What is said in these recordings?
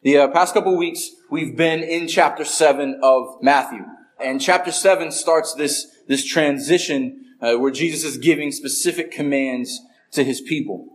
The uh, past couple weeks, we've been in chapter 7 of Matthew. And chapter 7 starts this, this transition uh, where Jesus is giving specific commands to his people.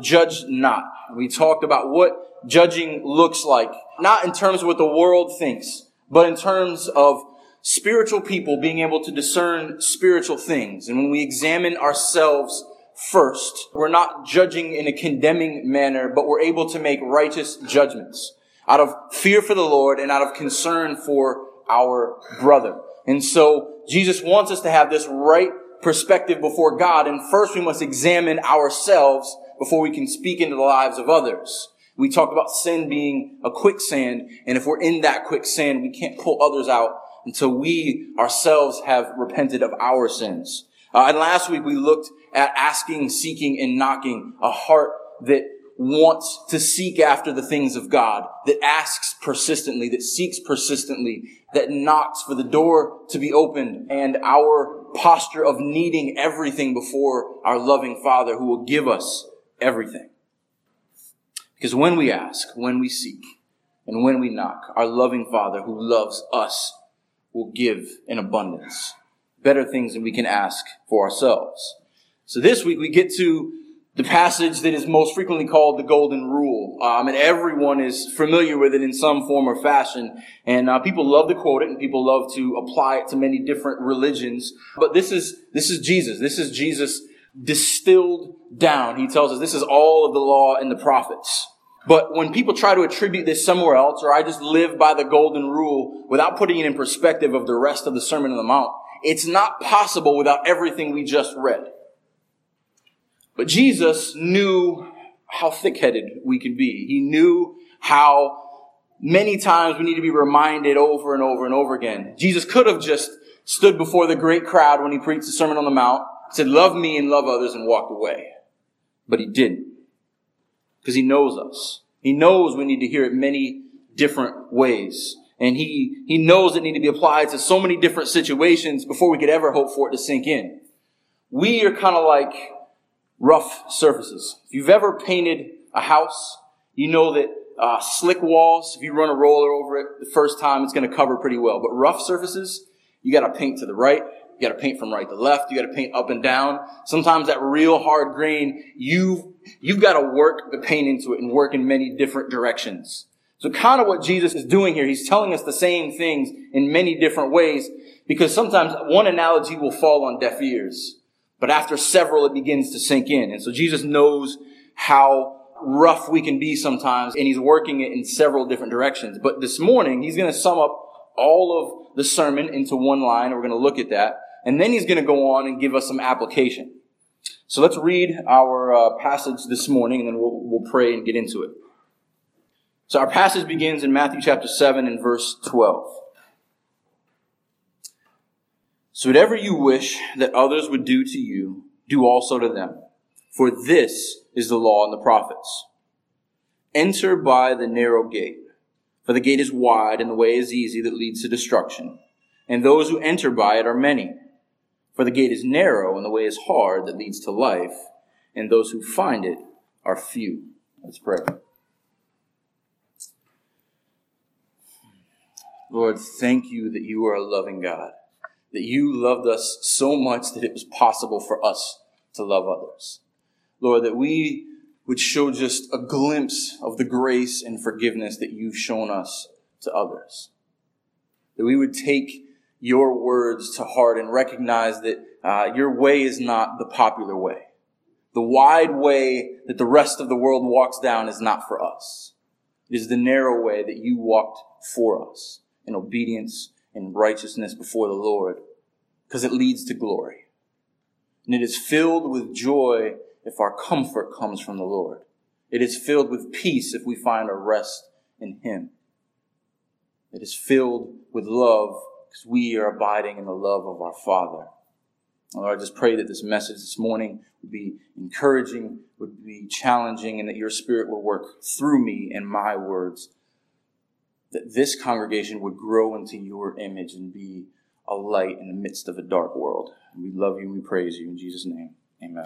Judge not. We talked about what judging looks like, not in terms of what the world thinks, but in terms of spiritual people being able to discern spiritual things. And when we examine ourselves first, we're not judging in a condemning manner, but we're able to make righteous judgments out of fear for the Lord and out of concern for our brother. And so Jesus wants us to have this right perspective before God. And first we must examine ourselves before we can speak into the lives of others. We talked about sin being a quicksand. And if we're in that quicksand, we can't pull others out until we ourselves have repented of our sins. Uh, and last week we looked at asking, seeking, and knocking a heart that wants to seek after the things of God, that asks persistently, that seeks persistently, that knocks for the door to be opened, and our posture of needing everything before our loving Father who will give us everything. Because when we ask, when we seek, and when we knock, our loving Father who loves us will give in abundance better things than we can ask for ourselves. So this week we get to the passage that is most frequently called the Golden Rule, um, and everyone is familiar with it in some form or fashion. And uh, people love to quote it, and people love to apply it to many different religions. But this is this is Jesus. This is Jesus distilled down. He tells us this is all of the law and the prophets. But when people try to attribute this somewhere else, or I just live by the golden rule without putting it in perspective of the rest of the Sermon on the Mount, it's not possible without everything we just read. But Jesus knew how thick-headed we can be. He knew how many times we need to be reminded over and over and over again. Jesus could have just stood before the great crowd when he preached the Sermon on the Mount, said, love me and love others and walked away. But he didn't. Because he knows us. He knows we need to hear it many different ways. And he, he knows it need to be applied to so many different situations before we could ever hope for it to sink in. We are kind of like rough surfaces. If you've ever painted a house, you know that uh, slick walls, if you run a roller over it the first time, it's going to cover pretty well. But rough surfaces, you got to paint to the right. You got to paint from right to left. You got to paint up and down. Sometimes that real hard grain, you've you've got to work the paint into it and work in many different directions. So kind of what Jesus is doing here, he's telling us the same things in many different ways because sometimes one analogy will fall on deaf ears. But after several, it begins to sink in. And so Jesus knows how rough we can be sometimes, and he's working it in several different directions. But this morning, he's going to sum up all of the sermon into one line. and We're going to look at that. And then he's going to go on and give us some application. So let's read our uh, passage this morning, and then we'll, we'll pray and get into it. So our passage begins in Matthew chapter 7 and verse 12. So whatever you wish that others would do to you, do also to them. For this is the law and the prophets. Enter by the narrow gate. For the gate is wide and the way is easy that leads to destruction. And those who enter by it are many. For the gate is narrow and the way is hard that leads to life. And those who find it are few. Let's pray. Lord, thank you that you are a loving God that you loved us so much that it was possible for us to love others. Lord, that we would show just a glimpse of the grace and forgiveness that you've shown us to others. That we would take your words to heart and recognize that uh, your way is not the popular way. The wide way that the rest of the world walks down is not for us. It is the narrow way that you walked for us in obedience in righteousness before the Lord because it leads to glory. And it is filled with joy if our comfort comes from the Lord. It is filled with peace if we find our rest in Him. It is filled with love because we are abiding in the love of our Father. Lord, I just pray that this message this morning would be encouraging, would be challenging, and that your Spirit would work through me and my words that this congregation would grow into your image and be a light in the midst of a dark world. we love you and we praise you in Jesus' name. Amen.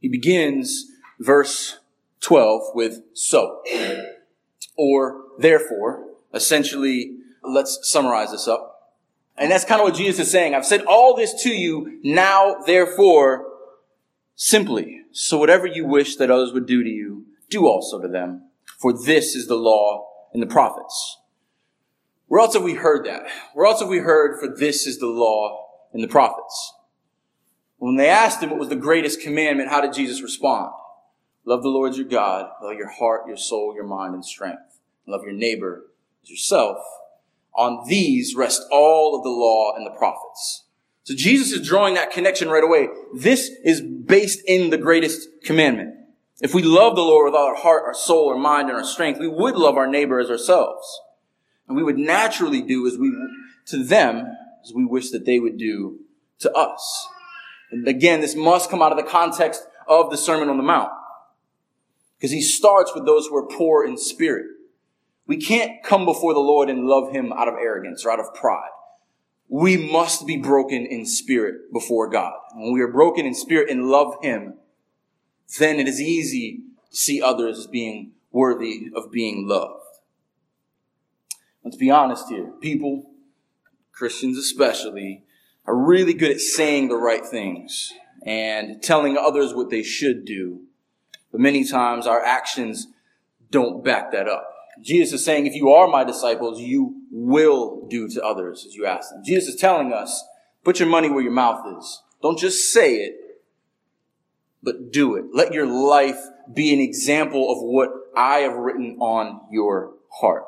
He begins verse 12 with so, or therefore. Essentially, let's summarize this up. And that's kind of what Jesus is saying. I've said all this to you, now therefore, simply. So whatever you wish that others would do to you, do also to them. For this is the law and the prophets. Where else have we heard that? Where else have we heard, for this is the law and the prophets? When they asked him what was the greatest commandment, how did Jesus respond? Love the Lord your God, love your heart, your soul, your mind, and strength. Love your neighbor as yourself. On these rest all of the law and the prophets. So Jesus is drawing that connection right away. This is based in the greatest commandment. If we love the Lord with all our heart, our soul, our mind, and our strength, we would love our neighbor as ourselves. And we would naturally do as we, to them, as we wish that they would do to us. And again, this must come out of the context of the Sermon on the Mount. Because he starts with those who are poor in spirit. We can't come before the Lord and love him out of arrogance or out of pride. We must be broken in spirit before God. When we are broken in spirit and love him, then it is easy to see others as being worthy of being loved. Let's be honest here. People, Christians especially, are really good at saying the right things and telling others what they should do. But many times our actions don't back that up. Jesus is saying, if you are my disciples, you will do to others as you ask them. Jesus is telling us, put your money where your mouth is. Don't just say it, but do it. Let your life be an example of what I have written on your heart.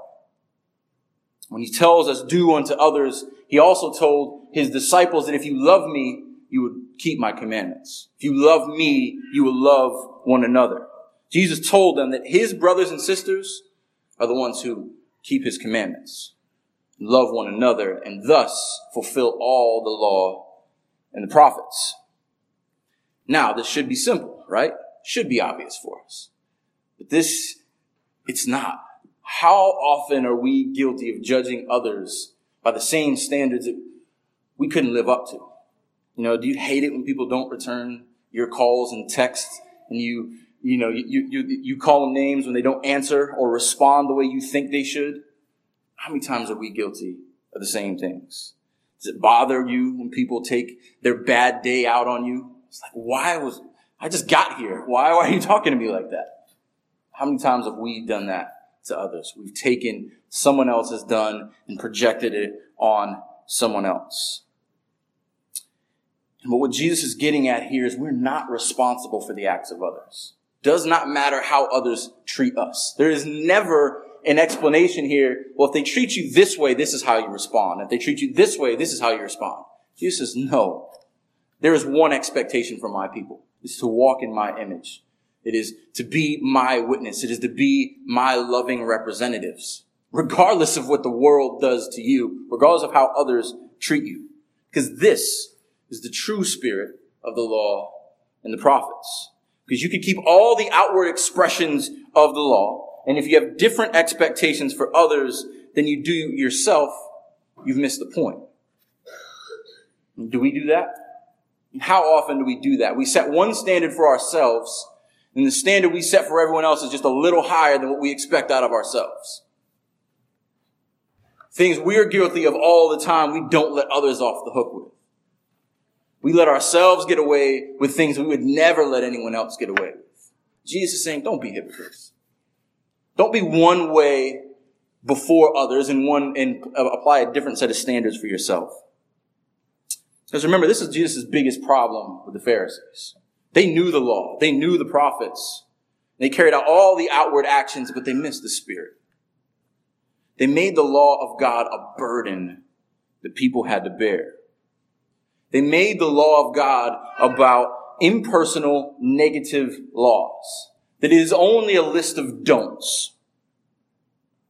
When he tells us, do unto others, he also told his disciples that if you love me, you would keep my commandments. If you love me, you will love one another. Jesus told them that his brothers and sisters are the ones who keep his commandments, love one another, and thus fulfill all the law and the prophets. Now, this should be simple, right? Should be obvious for us. But this, it's not. How often are we guilty of judging others by the same standards that we couldn't live up to? You know, do you hate it when people don't return your calls and texts and you you know, you, you, you call them names when they don't answer or respond the way you think they should. How many times are we guilty of the same things? Does it bother you when people take their bad day out on you? It's like, why was, I just got here. Why, why are you talking to me like that? How many times have we done that to others? We've taken someone else has done and projected it on someone else. And what Jesus is getting at here is we're not responsible for the acts of others does not matter how others treat us. There is never an explanation here. Well, if they treat you this way, this is how you respond. If they treat you this way, this is how you respond. Jesus says, no. There is one expectation from my people. It's to walk in my image. It is to be my witness. It is to be my loving representatives, regardless of what the world does to you, regardless of how others treat you. Because this is the true spirit of the law and the prophets. Because you could keep all the outward expressions of the law. And if you have different expectations for others than you do yourself, you've missed the point. Do we do that? How often do we do that? We set one standard for ourselves, and the standard we set for everyone else is just a little higher than what we expect out of ourselves. Things we're guilty of all the time, we don't let others off the hook with. We let ourselves get away with things we would never let anyone else get away with. Jesus is saying, don't be hypocrites. Don't be one way before others and one and apply a different set of standards for yourself. Because remember, this is Jesus' biggest problem with the Pharisees. They knew the law. They knew the prophets. They carried out all the outward actions, but they missed the spirit. They made the law of God a burden that people had to bear. They made the law of God about impersonal negative laws. That it is only a list of don'ts.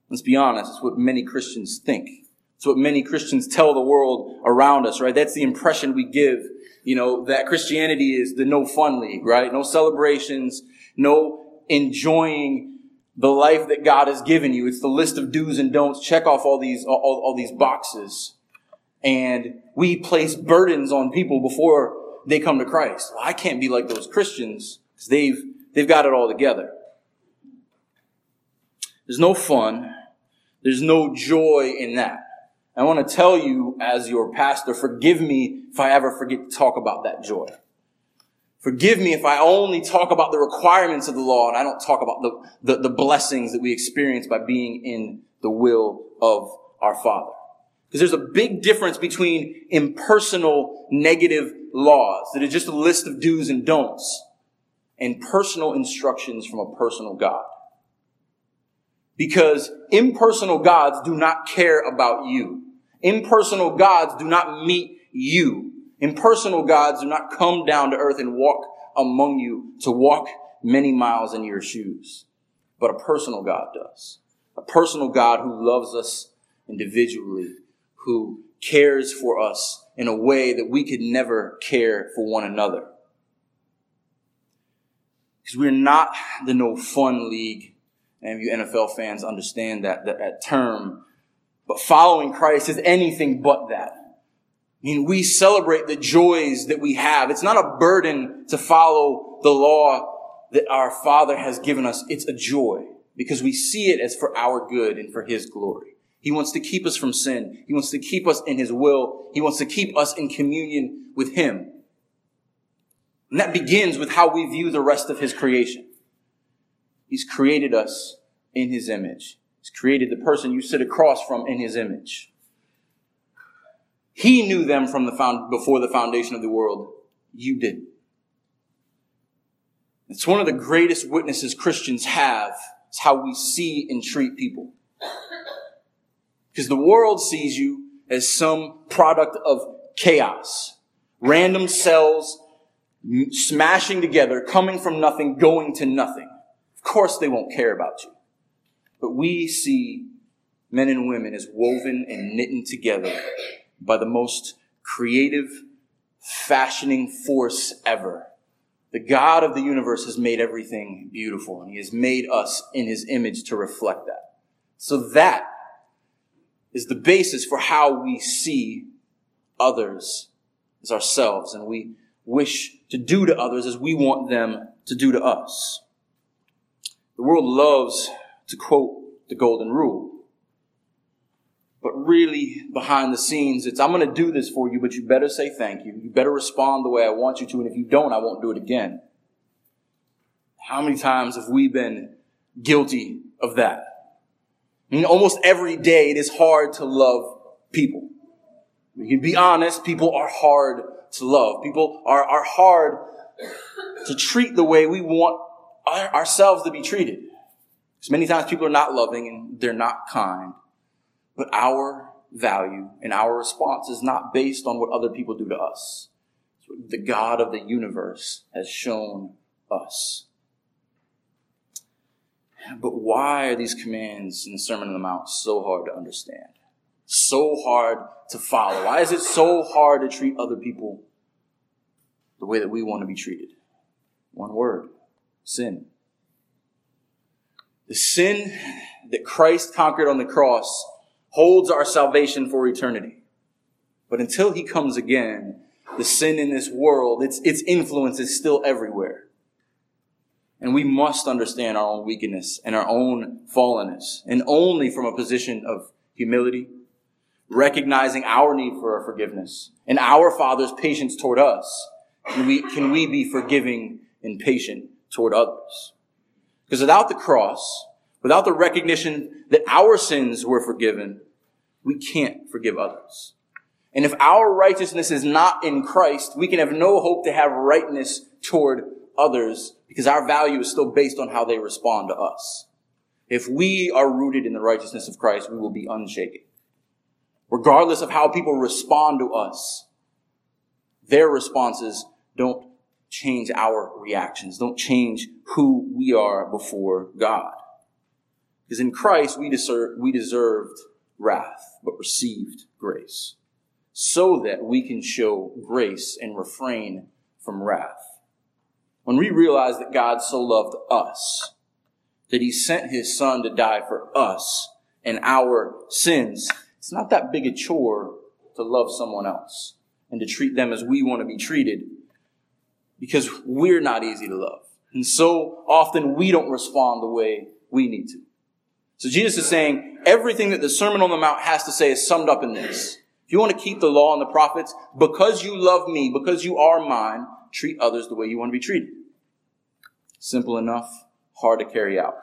Let's be honest, it's what many Christians think. It's what many Christians tell the world around us, right? That's the impression we give, you know, that Christianity is the no fun league, right? No celebrations, no enjoying the life that God has given you. It's the list of do's and don'ts. Check off all these, all, all these boxes and we place burdens on people before they come to Christ. Well, I can't be like those Christians Because they've, they've got it all together. There's no fun. There's no joy in that. I want to tell you as your pastor, forgive me if I ever forget to talk about that joy. Forgive me if I only talk about the requirements of the law and I don't talk about the, the, the blessings that we experience by being in the will of our Father. Because there's a big difference between impersonal negative laws that are just a list of do's and don'ts and personal instructions from a personal God. Because impersonal gods do not care about you. Impersonal gods do not meet you. Impersonal gods do not come down to earth and walk among you to walk many miles in your shoes. But a personal God does. A personal God who loves us individually, who cares for us in a way that we could never care for one another. Because we're not the no fun league. And you NFL fans understand that, that, that term. But following Christ is anything but that. I mean, we celebrate the joys that we have. It's not a burden to follow the law that our Father has given us. It's a joy because we see it as for our good and for His glory. He wants to keep us from sin. He wants to keep us in His will. He wants to keep us in communion with Him. And that begins with how we view the rest of His creation. He's created us in His image. He's created the person you sit across from in His image. He knew them from the found, before the foundation of the world. You didn't. It's one of the greatest witnesses Christians have. It's how we see and treat people. Because the world sees you as some product of chaos. Random cells smashing together, coming from nothing, going to nothing. Of course they won't care about you. But we see men and women as woven and knitted together by the most creative, fashioning force ever. The God of the universe has made everything beautiful and he has made us in his image to reflect that. So that is the basis for how we see others as ourselves and we wish to do to others as we want them to do to us. The world loves to quote the golden rule. But really, behind the scenes, it's, I'm going to do this for you, but you better say thank you. You better respond the way I want you to. And if you don't, I won't do it again. How many times have we been guilty of that? Mean, almost every day it is hard to love people. We can be honest, people are hard to love. People are, are hard to treat the way we want our, ourselves to be treated. Because many times people are not loving and they're not kind. But our value and our response is not based on what other people do to us. The God of the universe has shown us. But why are these commands in the Sermon on the Mount so hard to understand? So hard to follow? Why is it so hard to treat other people the way that we want to be treated? One word sin. The sin that Christ conquered on the cross holds our salvation for eternity. But until he comes again, the sin in this world, its, its influence is still everywhere. And we must understand our own weakness and our own fallenness, and only from a position of humility, recognizing our need for our forgiveness and our Father's patience toward us, can we, can we be forgiving and patient toward others. Because without the cross, without the recognition that our sins were forgiven, we can't forgive others. And if our righteousness is not in Christ, we can have no hope to have rightness toward others because our value is still based on how they respond to us. If we are rooted in the righteousness of Christ, we will be unshaken. Regardless of how people respond to us, their responses don't change our reactions, don't change who we are before God. Because in Christ, we deserve, we deserved wrath, but received grace, so that we can show grace and refrain from wrath. When we realize that God so loved us, that he sent his son to die for us and our sins, it's not that big a chore to love someone else and to treat them as we want to be treated because we're not easy to love. And so often we don't respond the way we need to. So Jesus is saying everything that the Sermon on the Mount has to say is summed up in this. If you want to keep the law and the prophets, because you love me, because you are mine, treat others the way you want to be treated. Simple enough, hard to carry out.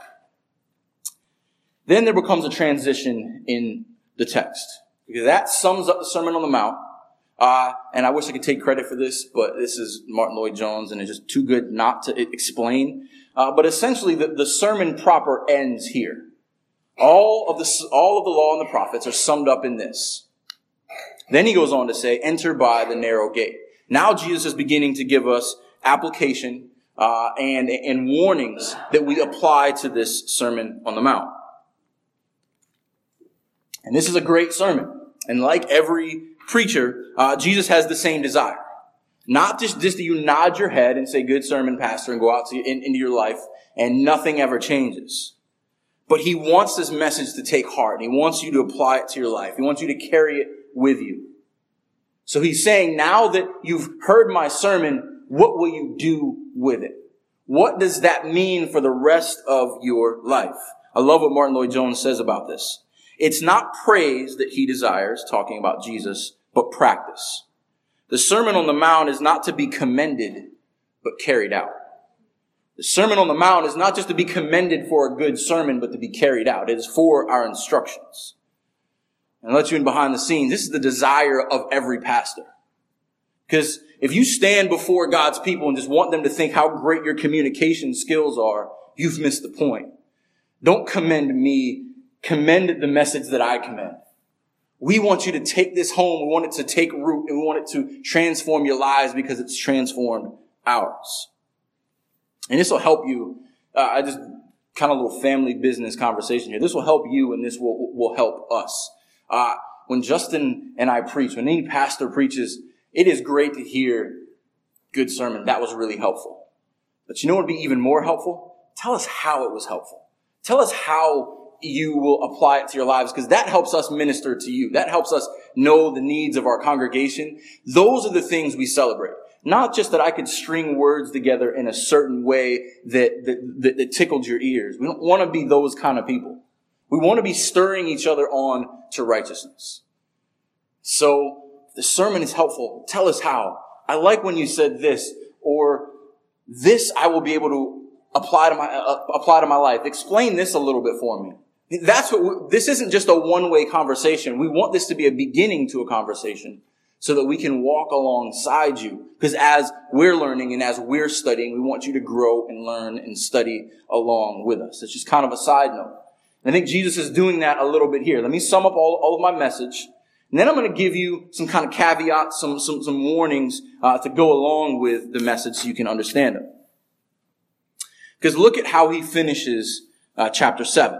Then there becomes a transition in the text. Because that sums up the Sermon on the Mount. Uh, and I wish I could take credit for this, but this is Martyn Lloyd-Jones, and it's just too good not to explain. Uh, but essentially, the, the sermon proper ends here. All of the all of the law and the prophets are summed up in this. Then he goes on to say, "Enter by the narrow gate." Now Jesus is beginning to give us application uh, and and warnings that we apply to this Sermon on the Mount. And this is a great sermon. And like every preacher, uh, Jesus has the same desire. Not just, just that you nod your head and say, good sermon, pastor, and go out to, in, into your life, and nothing ever changes. But he wants this message to take heart. And he wants you to apply it to your life. He wants you to carry it with you. So he's saying, now that you've heard my sermon, what will you do with it? What does that mean for the rest of your life? I love what Martyn Lloyd-Jones says about this. It's not praise that he desires, talking about Jesus, but practice. The Sermon on the Mount is not to be commended, but carried out. The Sermon on the Mount is not just to be commended for a good sermon, but to be carried out. It is for our instructions. And let you in behind the scenes. This is the desire of every pastor. Because if you stand before God's people and just want them to think how great your communication skills are, you've missed the point. Don't commend me commend the message that I commend. We want you to take this home. We want it to take root and we want it to transform your lives because it's transformed ours. And this will help you. Uh, I just kind of a little family business conversation here. This will help you and this will, will help us. Uh, when Justin and I preach, when any pastor preaches, it is great to hear good sermon. That was really helpful. But you know what would be even more helpful? Tell us how it was helpful. Tell us how you will apply it to your lives because that helps us minister to you. That helps us know the needs of our congregation. Those are the things we celebrate. Not just that I could string words together in a certain way that, that, that, that tickled your ears. We don't want to be those kind of people. We want to be stirring each other on to righteousness. So the sermon is helpful. Tell us how. I like when you said this or this I will be able to apply to my, uh, apply to my life. Explain this a little bit for me. That's what, we, this isn't just a one-way conversation. We want this to be a beginning to a conversation so that we can walk alongside you. Because as we're learning and as we're studying, we want you to grow and learn and study along with us. It's just kind of a side note. I think Jesus is doing that a little bit here. Let me sum up all, all of my message. And then I'm going to give you some kind of caveats, some, some, some warnings uh, to go along with the message so you can understand it. Because look at how he finishes uh, chapter 7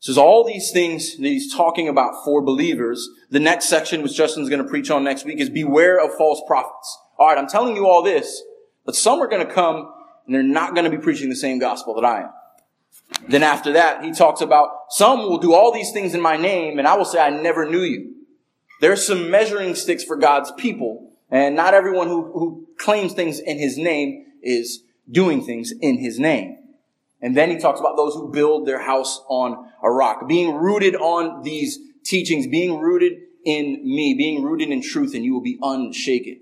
says all these things that he's talking about for believers. The next section, which Justin's going to preach on next week, is beware of false prophets. All right, I'm telling you all this, but some are going to come and they're not going to be preaching the same gospel that I am. Then after that, he talks about some will do all these things in my name, and I will say, I never knew you. There's some measuring sticks for God's people, and not everyone who, who claims things in his name is doing things in his name. And then he talks about those who build their house on a rock, being rooted on these teachings, being rooted in me, being rooted in truth, and you will be unshaken.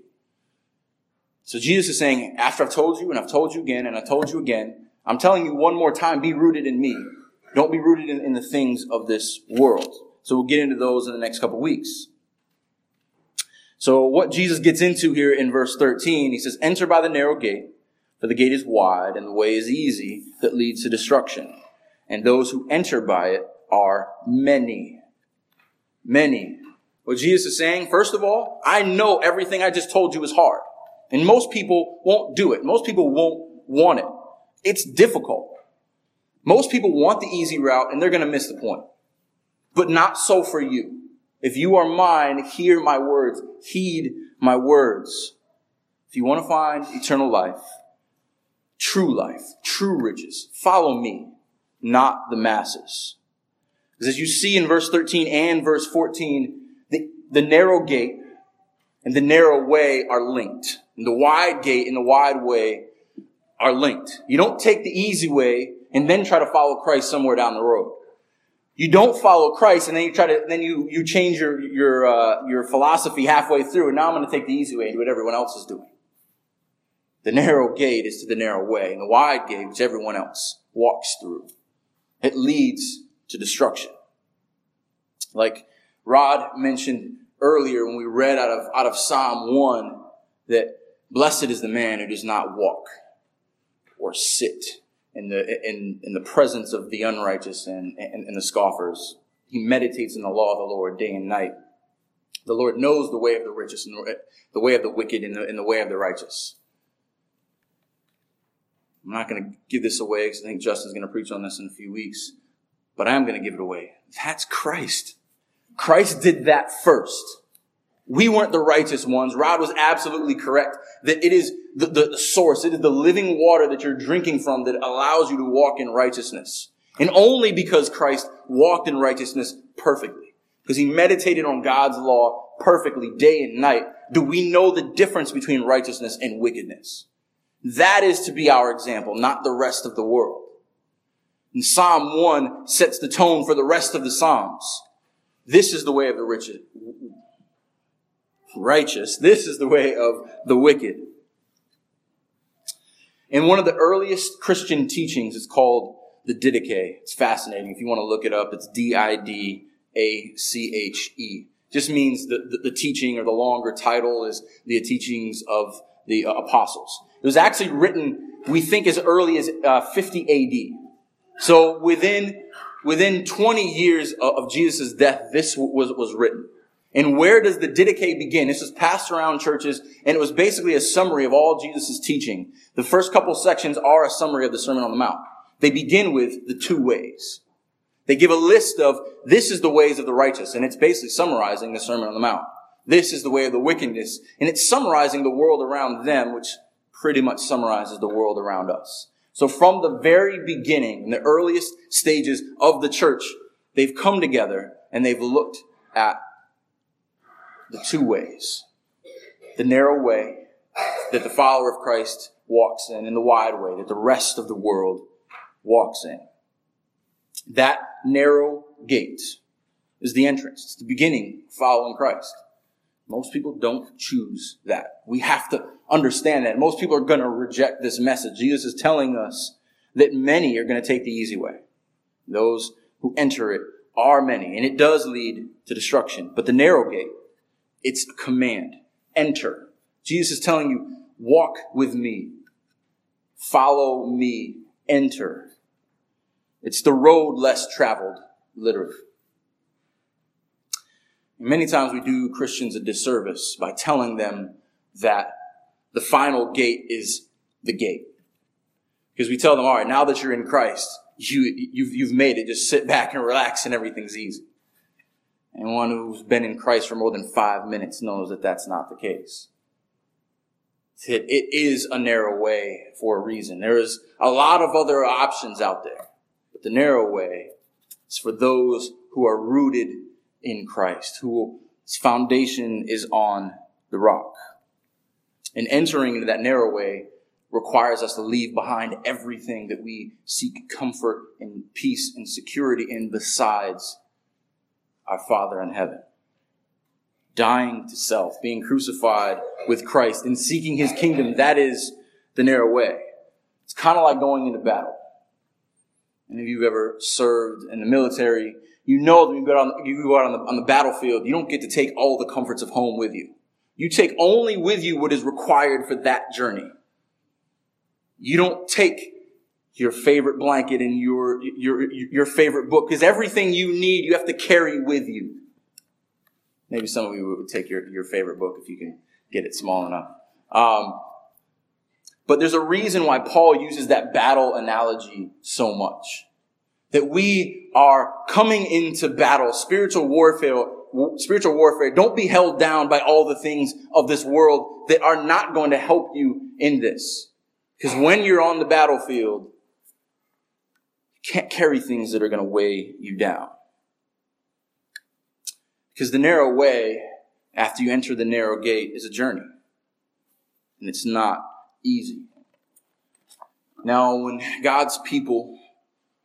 So Jesus is saying, after I've told you and I've told you again and I've told you again, I'm telling you one more time, be rooted in me. Don't be rooted in, in the things of this world. So we'll get into those in the next couple weeks. So what Jesus gets into here in verse 13, he says, enter by the narrow gate. For the gate is wide and the way is easy that leads to destruction. And those who enter by it are many. Many. What Jesus is saying, first of all, I know everything I just told you is hard. And most people won't do it. Most people won't want it. It's difficult. Most people want the easy route and they're going to miss the point. But not so for you. If you are mine, hear my words. Heed my words. If you want to find eternal life, true life, true riches. Follow me, not the masses. Because as you see in verse 13 and verse 14, the, the narrow gate and the narrow way are linked. And the wide gate and the wide way are linked. You don't take the easy way and then try to follow Christ somewhere down the road. You don't follow Christ and then you try to, then you, you change your, your, uh, your philosophy halfway through and now I'm going to take the easy way and do what everyone else is doing. The narrow gate is to the narrow way and the wide gate, which everyone else walks through. It leads to destruction. Like Rod mentioned earlier when we read out of, out of Psalm 1 that blessed is the man who does not walk or sit in the, in, in the presence of the unrighteous and, and, and the scoffers. He meditates in the law of the Lord day and night. The Lord knows the way of the righteous and the way of the wicked and the, and the way of the righteous. I'm not going to give this away because I think Justin's going to preach on this in a few weeks, but I am going to give it away. That's Christ. Christ did that first. We weren't the righteous ones. Rod was absolutely correct that it is the, the, source. It is the living water that you're drinking from that allows you to walk in righteousness. And only because Christ walked in righteousness perfectly, because he meditated on God's law perfectly day and night, do we know the difference between righteousness and wickedness. That is to be our example, not the rest of the world. And Psalm 1 sets the tone for the rest of the Psalms. This is the way of the rich, righteous. This is the way of the wicked. In one of the earliest Christian teachings, it's called the Didache. It's fascinating. If you want to look it up, it's D-I-D-A-C-H-E. Just means the, the, the, teaching or the longer title is the teachings of the uh, apostles. It was actually written, we think, as early as uh, 50 AD. So within, within 20 years of, of Jesus' death, this was, was written. And where does the Didache begin? This was passed around churches, and it was basically a summary of all Jesus' teaching. The first couple sections are a summary of the Sermon on the Mount. They begin with the two ways. They give a list of, this is the ways of the righteous, and it's basically summarizing the Sermon on the Mount. This is the way of the wickedness, and it's summarizing the world around them, which pretty much summarizes the world around us. So from the very beginning, in the earliest stages of the church, they've come together and they've looked at the two ways. The narrow way that the follower of Christ walks in and the wide way that the rest of the world walks in. That narrow gate is the entrance. It's the beginning following Christ. Most people don't choose that. We have to understand that. Most people are going to reject this message. Jesus is telling us that many are going to take the easy way. Those who enter it are many, and it does lead to destruction. But the narrow gate it's a command. Enter. Jesus is telling you, walk with me. Follow me. Enter. It's the road less traveled, literally. Many times we do Christians a disservice by telling them that the final gate is the gate. Because we tell them, all right, now that you're in Christ, you, you've, you've made it. Just sit back and relax and everything's easy. Anyone who's been in Christ for more than five minutes knows that that's not the case. It, it is a narrow way for a reason. There is a lot of other options out there, but the narrow way is for those who are rooted in Christ, whose foundation is on the rock. And entering into that narrow way requires us to leave behind everything that we seek comfort and peace and security in besides our Father in heaven. Dying to self, being crucified with Christ, and seeking his kingdom, that is the narrow way. It's kind of like going into battle. Any of you have ever served in the military, you know that you go out, on, you go out on, the, on the battlefield, you don't get to take all the comforts of home with you. You take only with you what is required for that journey. You don't take your favorite blanket and your, your, your favorite book, because everything you need, you have to carry with you. Maybe some of you would take your, your favorite book if you can get it small enough. Um, but there's a reason why Paul uses that battle analogy so much. That we are coming into battle, spiritual warfare, spiritual warfare. Don't be held down by all the things of this world that are not going to help you in this. Because when you're on the battlefield, can't carry things that are going to weigh you down. Because the narrow way, after you enter the narrow gate, is a journey. And it's not easy. Now, when God's people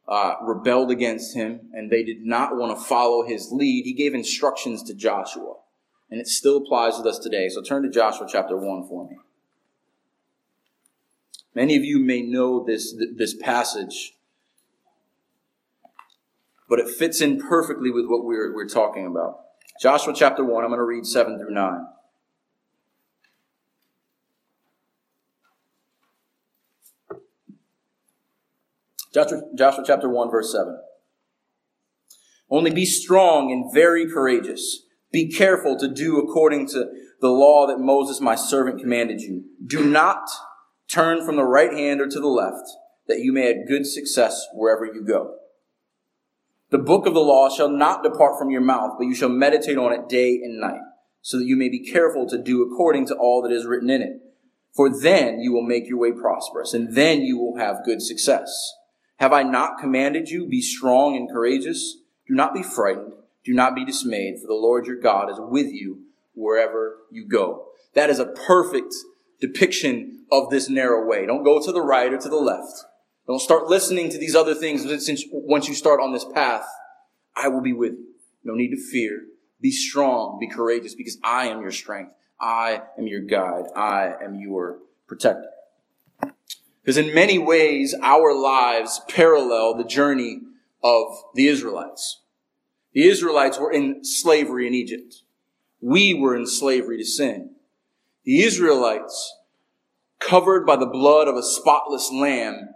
uh, rebelled against him and they did not want to follow his lead, he gave instructions to Joshua. And it still applies with us today. So turn to Joshua chapter 1 for me. Many of you may know this, this passage, but it fits in perfectly with what we're, we're talking about. Joshua chapter 1, I'm going to read 7 through 9. Joshua, Joshua chapter 1, verse 7. Only be strong and very courageous. Be careful to do according to the law that Moses, my servant, commanded you. Do not turn from the right hand or to the left, that you may have good success wherever you go. The book of the law shall not depart from your mouth, but you shall meditate on it day and night, so that you may be careful to do according to all that is written in it. For then you will make your way prosperous, and then you will have good success. Have I not commanded you, be strong and courageous? Do not be frightened. Do not be dismayed, for the Lord your God is with you wherever you go. That is a perfect depiction of this narrow way. Don't go to the right or to the left. Don't start listening to these other things since once you start on this path, I will be with you. No need to fear. Be strong, be courageous, because I am your strength. I am your guide. I am your protector. Because in many ways, our lives parallel the journey of the Israelites. The Israelites were in slavery in Egypt. We were in slavery to sin. The Israelites, covered by the blood of a spotless lamb,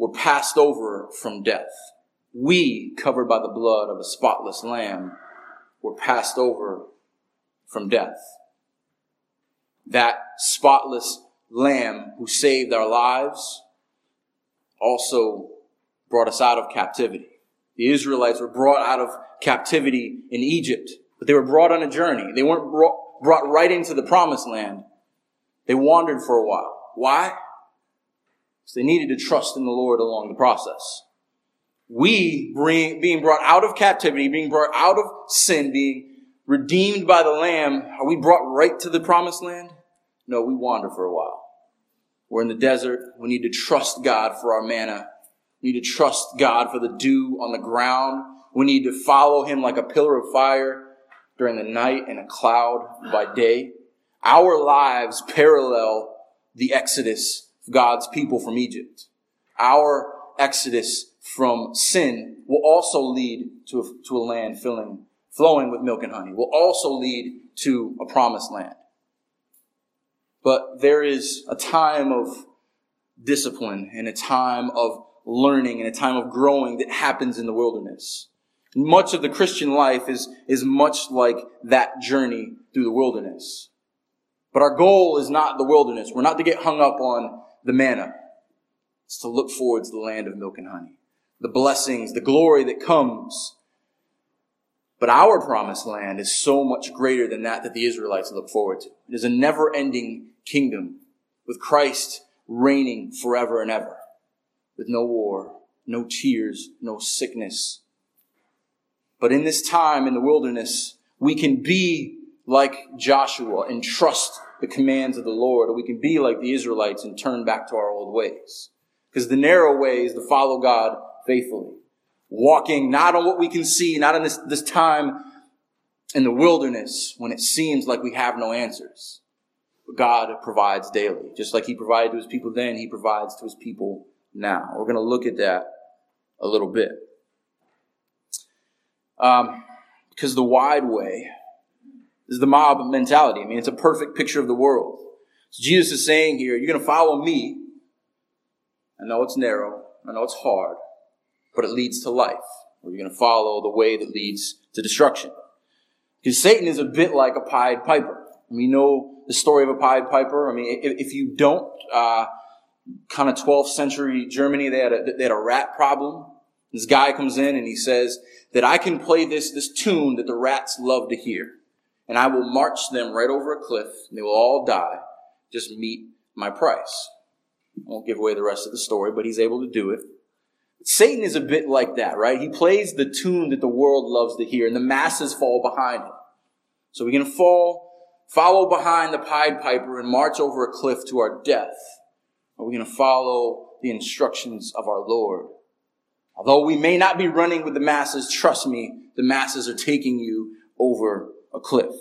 were passed over from death. We, covered by the blood of a spotless lamb, were passed over from death. That spotless Lamb who saved our lives also brought us out of captivity. The Israelites were brought out of captivity in Egypt, but they were brought on a journey. They weren't brought, right into the promised land. They wandered for a while. Why? Because they needed to trust in the Lord along the process. We, bring, being brought out of captivity, being brought out of sin, being redeemed by the Lamb, are we brought right to the promised land? No, we wander for a while. We're in the desert. We need to trust God for our manna. We need to trust God for the dew on the ground. We need to follow Him like a pillar of fire during the night and a cloud by day. Our lives parallel the exodus God's people from Egypt. Our exodus from sin will also lead to a, to a land filling, flowing with milk and honey, will also lead to a promised land. But there is a time of discipline and a time of learning and a time of growing that happens in the wilderness. Much of the Christian life is, is much like that journey through the wilderness. But our goal is not the wilderness. We're not to get hung up on the manna. It's to look forward to the land of milk and honey. The blessings, the glory that comes. But our promised land is so much greater than that that the Israelites look forward to. It is a never ending kingdom with Christ reigning forever and ever with no war, no tears, no sickness. But in this time in the wilderness, we can be like Joshua and trust the commands of the Lord, or we can be like the Israelites and turn back to our old ways. Because the narrow way is to follow God faithfully. Walking not on what we can see, not in this, this time in the wilderness when it seems like we have no answers. God provides daily. Just like He provided to His people then, He provides to His people now. We're going to look at that a little bit. Um, because the wide way is the mob mentality. I mean, it's a perfect picture of the world. So Jesus is saying here, you're going to follow me. I know it's narrow. I know it's hard, but it leads to life. Or you're going to follow the way that leads to destruction. Because Satan is a bit like a Pied Piper. We know the story of a Pied Piper. I mean, if, if you don't, uh, kind of 12th century Germany, they had, a, they had a rat problem. This guy comes in and he says that I can play this, this tune that the rats love to hear. And I will march them right over a cliff and they will all die. Just meet my price. I won't give away the rest of the story, but he's able to do it. Satan is a bit like that, right? He plays the tune that the world loves to hear and the masses fall behind him. So we can fall follow behind the Pied Piper and march over a cliff to our death, Are we going to follow the instructions of our Lord? Although we may not be running with the masses, trust me, the masses are taking you over a cliff.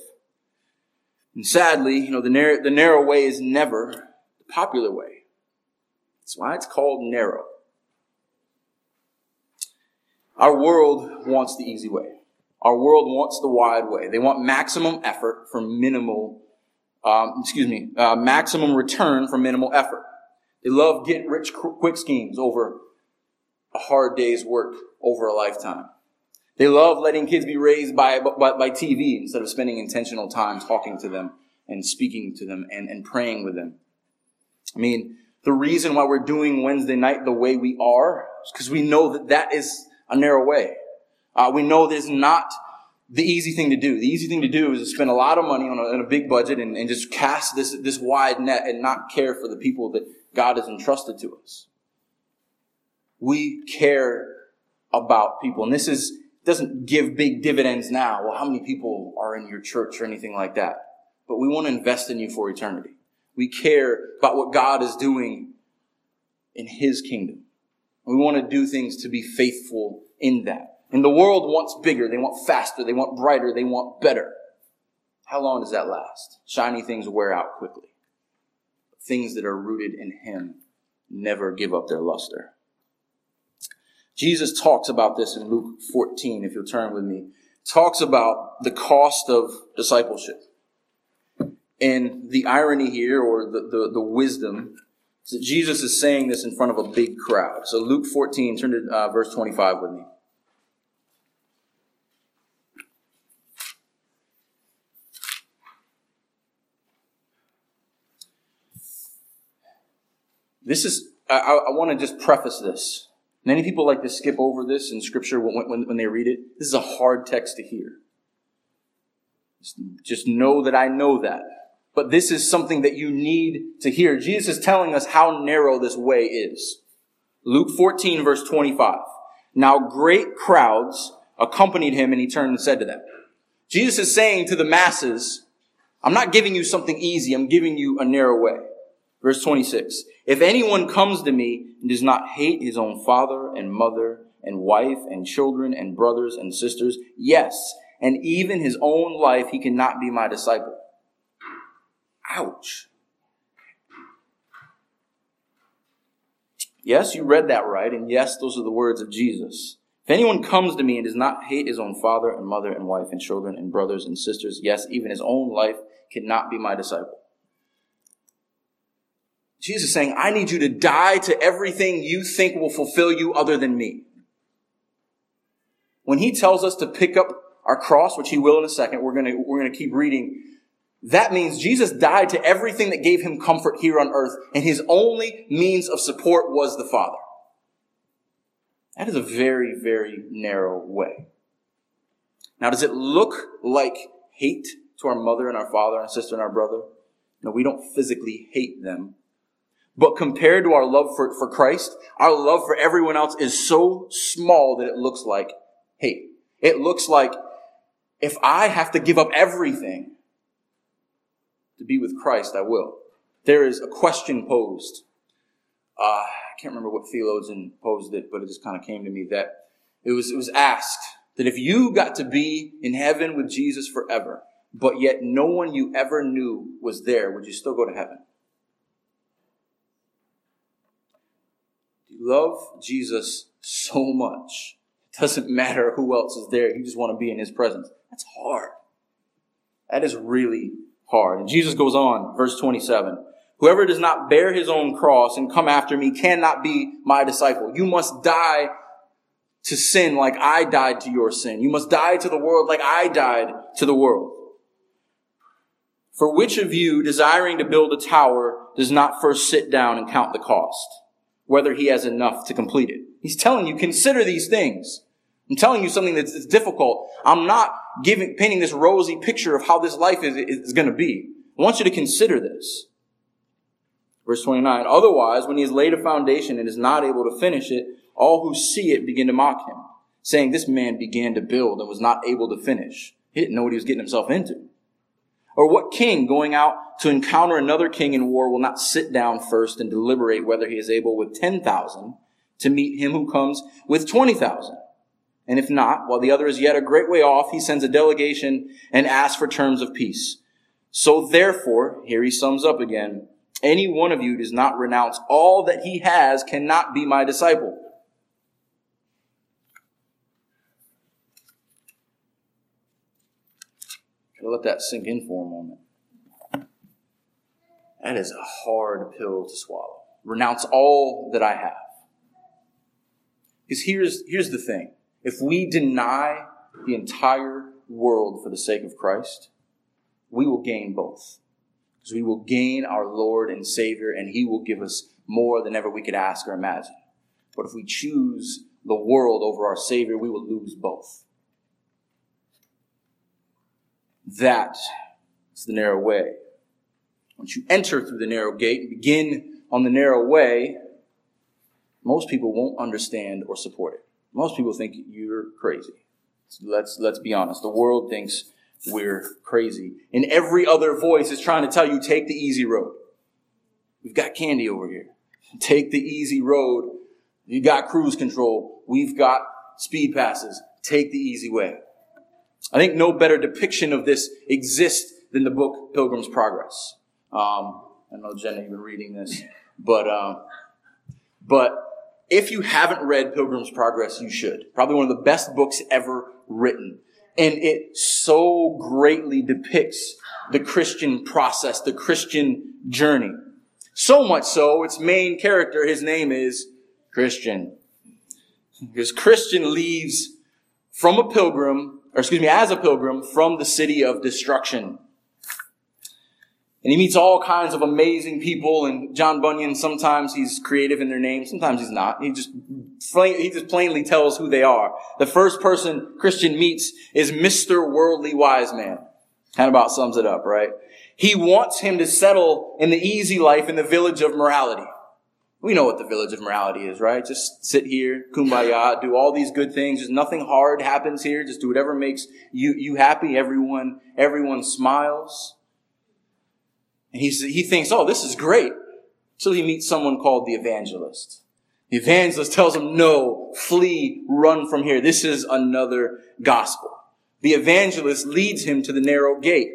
And sadly, you know, the narrow, the narrow way is never the popular way. That's why it's called narrow. Our world wants the easy way. Our world wants the wide way. They want maximum effort for minimal, um, excuse me, uh, maximum return for minimal effort. They love get rich quick schemes over a hard day's work over a lifetime. They love letting kids be raised by, by, by TV instead of spending intentional time talking to them and speaking to them and, and praying with them. I mean, the reason why we're doing Wednesday night the way we are is because we know that that is a narrow way. Uh, we know there's not the easy thing to do. The easy thing to do is to spend a lot of money on a, on a big budget and, and just cast this, this wide net and not care for the people that God has entrusted to us. We care about people. And this is, doesn't give big dividends now. Well, how many people are in your church or anything like that? But we want to invest in you for eternity. We care about what God is doing in His kingdom. We want to do things to be faithful in that. And the world wants bigger, they want faster, they want brighter, they want better. How long does that last? Shiny things wear out quickly. Things that are rooted in Him never give up their luster. Jesus talks about this in Luke 14, if you'll turn with me. Talks about the cost of discipleship. And the irony here, or the, the, the wisdom, is that Jesus is saying this in front of a big crowd. So Luke 14, turn to uh, verse 25 with me. This is, I, I want to just preface this. Many people like to skip over this in scripture when, when, when they read it. This is a hard text to hear. Just know that I know that. But this is something that you need to hear. Jesus is telling us how narrow this way is. Luke 14 verse 25. Now great crowds accompanied him and he turned and said to them, Jesus is saying to the masses, I'm not giving you something easy. I'm giving you a narrow way. Verse 26. If anyone comes to me and does not hate his own father and mother and wife and children and brothers and sisters, yes, and even his own life, he cannot be my disciple. Ouch. Yes, you read that right, and yes, those are the words of Jesus. If anyone comes to me and does not hate his own father and mother and wife and children and brothers and sisters, yes, even his own life, cannot be my disciple. Jesus is saying, I need you to die to everything you think will fulfill you other than me. When he tells us to pick up our cross, which he will in a second, we're gonna, we're gonna keep reading. That means Jesus died to everything that gave him comfort here on earth, and his only means of support was the Father. That is a very, very narrow way. Now, does it look like hate to our mother and our father and our sister and our brother? No, we don't physically hate them. But compared to our love for, for Christ, our love for everyone else is so small that it looks like hate. It looks like if I have to give up everything to be with Christ, I will. There is a question posed. Uh, I can't remember what theologian posed it, but it just kind of came to me that it was, it was asked that if you got to be in heaven with Jesus forever, but yet no one you ever knew was there, would you still go to heaven? Love Jesus so much, it doesn't matter who else is there. You just want to be in his presence. That's hard. That is really hard. And Jesus goes on, verse 27. Whoever does not bear his own cross and come after me cannot be my disciple. You must die to sin like I died to your sin. You must die to the world like I died to the world. For which of you, desiring to build a tower, does not first sit down and count the cost? Whether he has enough to complete it. He's telling you, consider these things. I'm telling you something that's, difficult. I'm not giving, painting this rosy picture of how this life is, is going to be. I want you to consider this. Verse 29, otherwise, when he has laid a foundation and is not able to finish it, all who see it begin to mock him, saying, this man began to build and was not able to finish. He didn't know what he was getting himself into. Or what king going out to encounter another king in war will not sit down first and deliberate whether he is able with 10,000 to meet him who comes with 20,000? And if not, while the other is yet a great way off, he sends a delegation and asks for terms of peace. So therefore, here he sums up again, any one of you does not renounce all that he has cannot be my disciple. Let that sink in for a moment. That is a hard pill to swallow. Renounce all that I have. Because here's, here's the thing. If we deny the entire world for the sake of Christ, we will gain both. Because we will gain our Lord and Savior, and He will give us more than ever we could ask or imagine. But if we choose the world over our Savior, we will lose both. That is the narrow way. Once you enter through the narrow gate and begin on the narrow way, most people won't understand or support it. Most people think you're crazy. Let's, let's be honest. The world thinks we're crazy. And every other voice is trying to tell you, take the easy road. We've got candy over here. Take the easy road. You got cruise control. We've got speed passes. Take the easy way. I think no better depiction of this exists than the book Pilgrim's Progress. Um, I know Jenna, you've been reading this, but um, but if you haven't read Pilgrim's Progress, you should. Probably one of the best books ever written. And it so greatly depicts the Christian process, the Christian journey. So much so, its main character, his name is Christian. Because Christian leaves from a pilgrim, or excuse me, as a pilgrim from the city of destruction. And he meets all kinds of amazing people. And John Bunyan, sometimes he's creative in their names, sometimes he's not. He just, he just plainly tells who they are. The first person Christian meets is Mr. Worldly Wise Man. Kind of about sums it up, right? He wants him to settle in the easy life in the village of morality. We know what the village of morality is, right? Just sit here, kumbaya, do all these good things. Just nothing hard happens here. Just do whatever makes you, you happy. Everyone, everyone smiles. And he, he thinks, oh, this is great. So he meets someone called the evangelist. The evangelist tells him, no, flee, run from here. This is another gospel. The evangelist leads him to the narrow gate,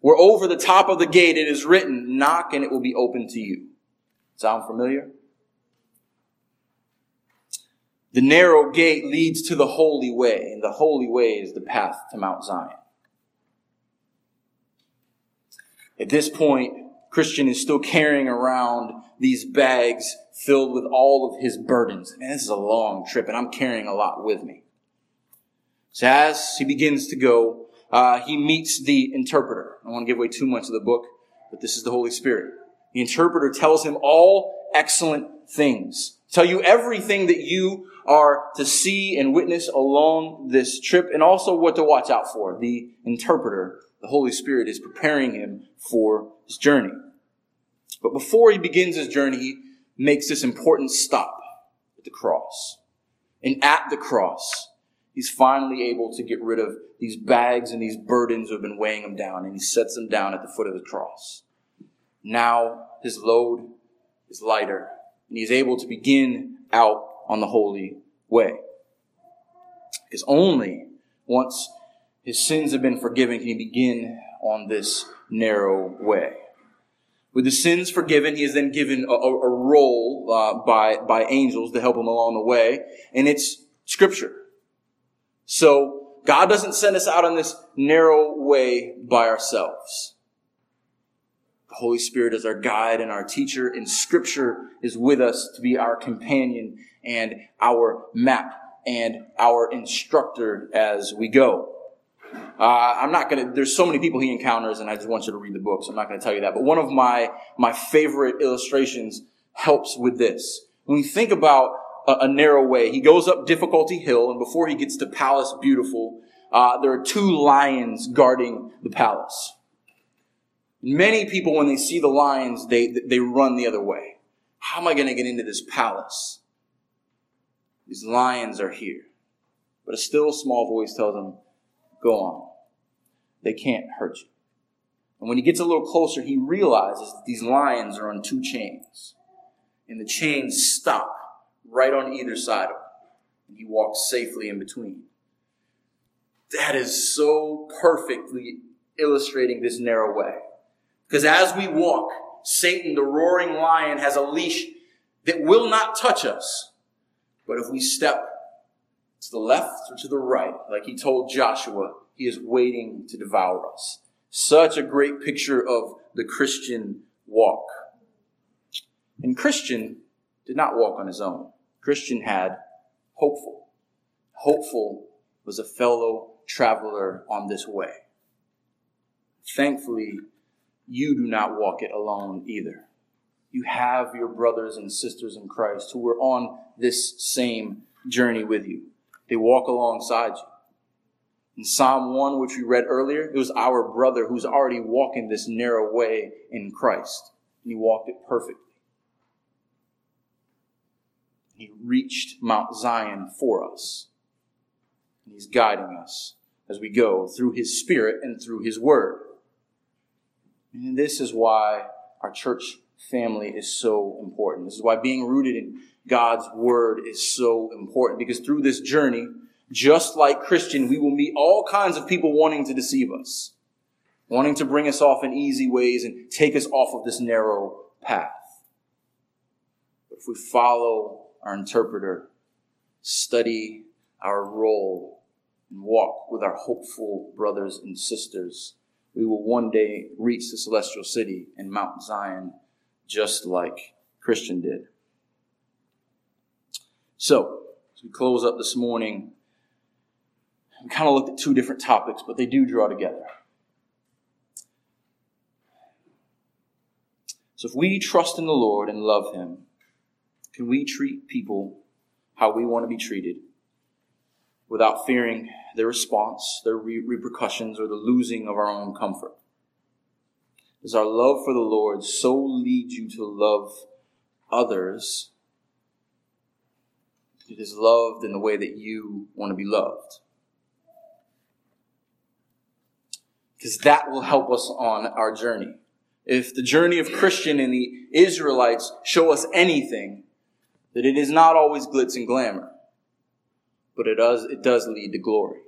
where over the top of the gate it is written, knock and it will be open to you. Sound familiar? The narrow gate leads to the holy way, and the holy way is the path to Mount Zion. At this point, Christian is still carrying around these bags filled with all of his burdens. Man, this is a long trip and I'm carrying a lot with me. So as he begins to go, uh, he meets the interpreter. I don't want to give away too much of the book, but this is the Holy Spirit. The interpreter tells him all excellent things. Tell you everything that you are to see and witness along this trip and also what to watch out for. The interpreter the Holy Spirit is preparing him for his journey. But before he begins his journey, he makes this important stop at the cross. And at the cross, he's finally able to get rid of these bags and these burdens who have been weighing him down, and he sets them down at the foot of the cross. Now his load is lighter, and he's able to begin out on the holy way. Because only once his sins have been forgiven, can he begin on this narrow way? With the sins forgiven, he is then given a, a, a roll uh, by, by angels to help him along the way, and it's scripture. So, God doesn't send us out on this narrow way by ourselves. Holy Spirit is our guide and our teacher, and scripture is with us to be our companion and our map and our instructor as we go. Uh, I'm not to, there's so many people he encounters, and I just want you to read the book, so I'm not to tell you that. But one of my, my favorite illustrations helps with this. When you think about a, a narrow way, he goes up Difficulty Hill, and before he gets to Palace Beautiful, uh, there are two lions guarding the palace. Many people, when they see the lions, they, they run the other way. How am I going to get into this palace? These lions are here. But a still small voice tells them, Go on. They can't hurt you. And when he gets a little closer, he realizes that these lions are on two chains. And the chains stop right on either side of him. And he walks safely in between. That is so perfectly illustrating this narrow way. Because as we walk, Satan, the roaring lion, has a leash that will not touch us. But if we step to the left or to the right, like he told Joshua, he is waiting to devour us. Such a great picture of the Christian walk. And Christian did not walk on his own. Christian had hopeful. Hopeful was a fellow traveler on this way. Thankfully, you do not walk it alone either. You have your brothers and sisters in Christ who are on this same journey with you. They walk alongside you. In Psalm 1, which we read earlier, it was our brother who's already walking this narrow way in Christ. And he walked it perfectly. He reached Mount Zion for us. And he's guiding us as we go through his spirit and through his word. And this is why our church family is so important. This is why being rooted in God's word is so important because through this journey, just like Christian, we will meet all kinds of people wanting to deceive us, wanting to bring us off in easy ways and take us off of this narrow path. But if we follow our interpreter, study our roll, and walk with our hopeful brothers and sisters, we will one day reach the celestial city and Mount Zion just like Christian did. So, as we close up this morning, we kind of looked at two different topics, but they do draw together. So if we trust in the Lord and love Him, can we treat people how we want to be treated without fearing their response, their re- repercussions, or the losing of our own comfort? Does our love for the Lord so lead you to love others? It is loved in the way that you want to be loved. Because that will help us on our journey. If the journey of Christian and the Israelites show us anything, that it is not always glitz and glamour, but it does, it does lead to glory.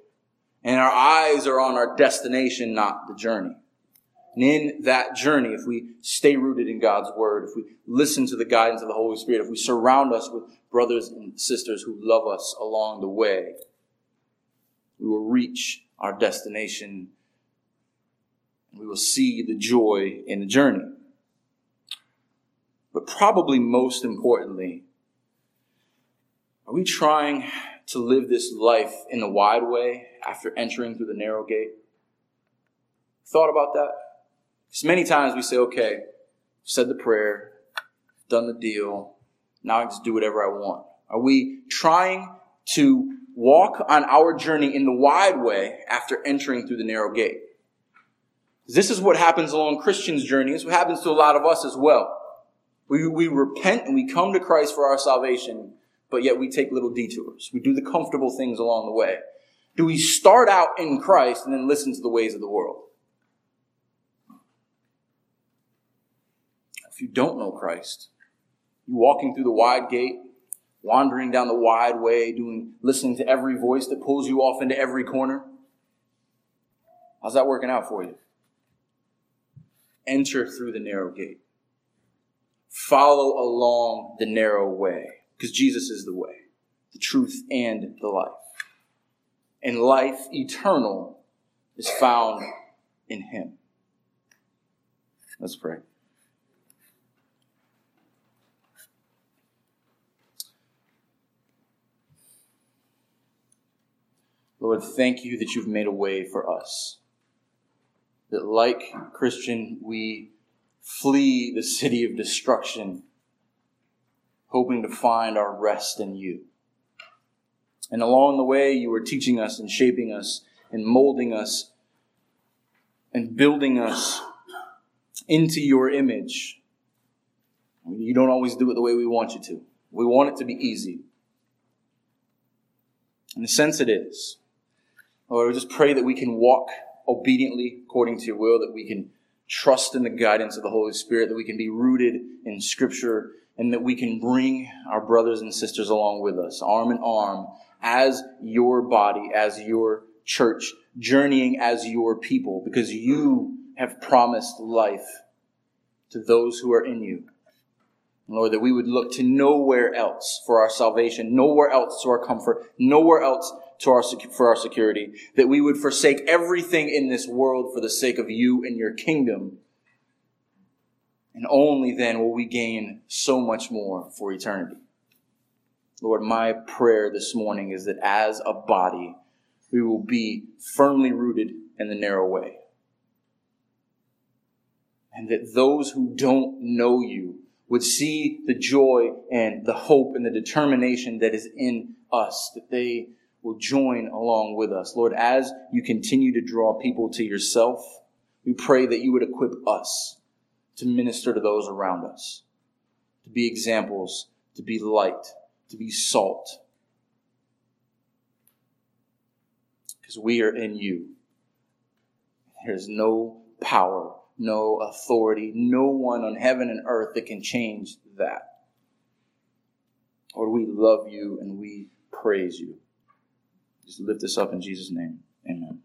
And our eyes are on our destination, not the journey. And in that journey, if we stay rooted in God's word, if we listen to the guidance of the Holy Spirit, if we surround us with brothers and sisters who love us along the way, we will reach our destination we will see the joy in the journey. But probably most importantly, are we trying to live this life in the wide way after entering through the narrow gate? Thought about that? Because many times we say, okay, said the prayer, done the deal, now I can just do whatever I want. Are we trying to walk on our journey in the wide way after entering through the narrow gate? This is what happens along Christians' journey. It's what happens to a lot of us as well. We, we repent and we come to Christ for our salvation, but yet we take little detours. We do the comfortable things along the way. Do we start out in Christ and then listen to the ways of the world? If you don't know Christ, you're walking through the wide gate, wandering down the wide way, doing, listening to every voice that pulls you off into every corner. How's that working out for you? enter through the narrow gate. Follow along the narrow way, because Jesus is the way, the truth, and the life. And life eternal is found in Him. Let's pray. Lord, thank you that you've made a way for us that, like Christian, we flee the city of destruction, hoping to find our rest in you. And along the way, you are teaching us and shaping us and molding us and building us into your image. You don't always do it the way we want you to. We want it to be easy. In a sense, it is. Lord, we just pray that we can walk obediently according to your will, that we can trust in the guidance of the Holy Spirit, that we can be rooted in Scripture, and that we can bring our brothers and sisters along with us, arm in arm, as your body, as your church, journeying as your people, because you have promised life to those who are in you. Lord, that we would look to nowhere else for our salvation, nowhere else to our comfort, nowhere else to our, for our security, that we would forsake everything in this world for the sake of you and your kingdom. And only then will we gain so much more for eternity. Lord, my prayer this morning is that as a body, we will be firmly rooted in the narrow way. And that those who don't know you would see the joy and the hope and the determination that is in us, that they will join along with us. Lord, as you continue to draw people to yourself, we pray that you would equip us to minister to those around us, to be examples, to be light, to be salt. Because we are in you. There's no power, no authority, no one on heaven and earth that can change that. Lord, we love you and we praise you. Just lift this up in Jesus' name. Amen.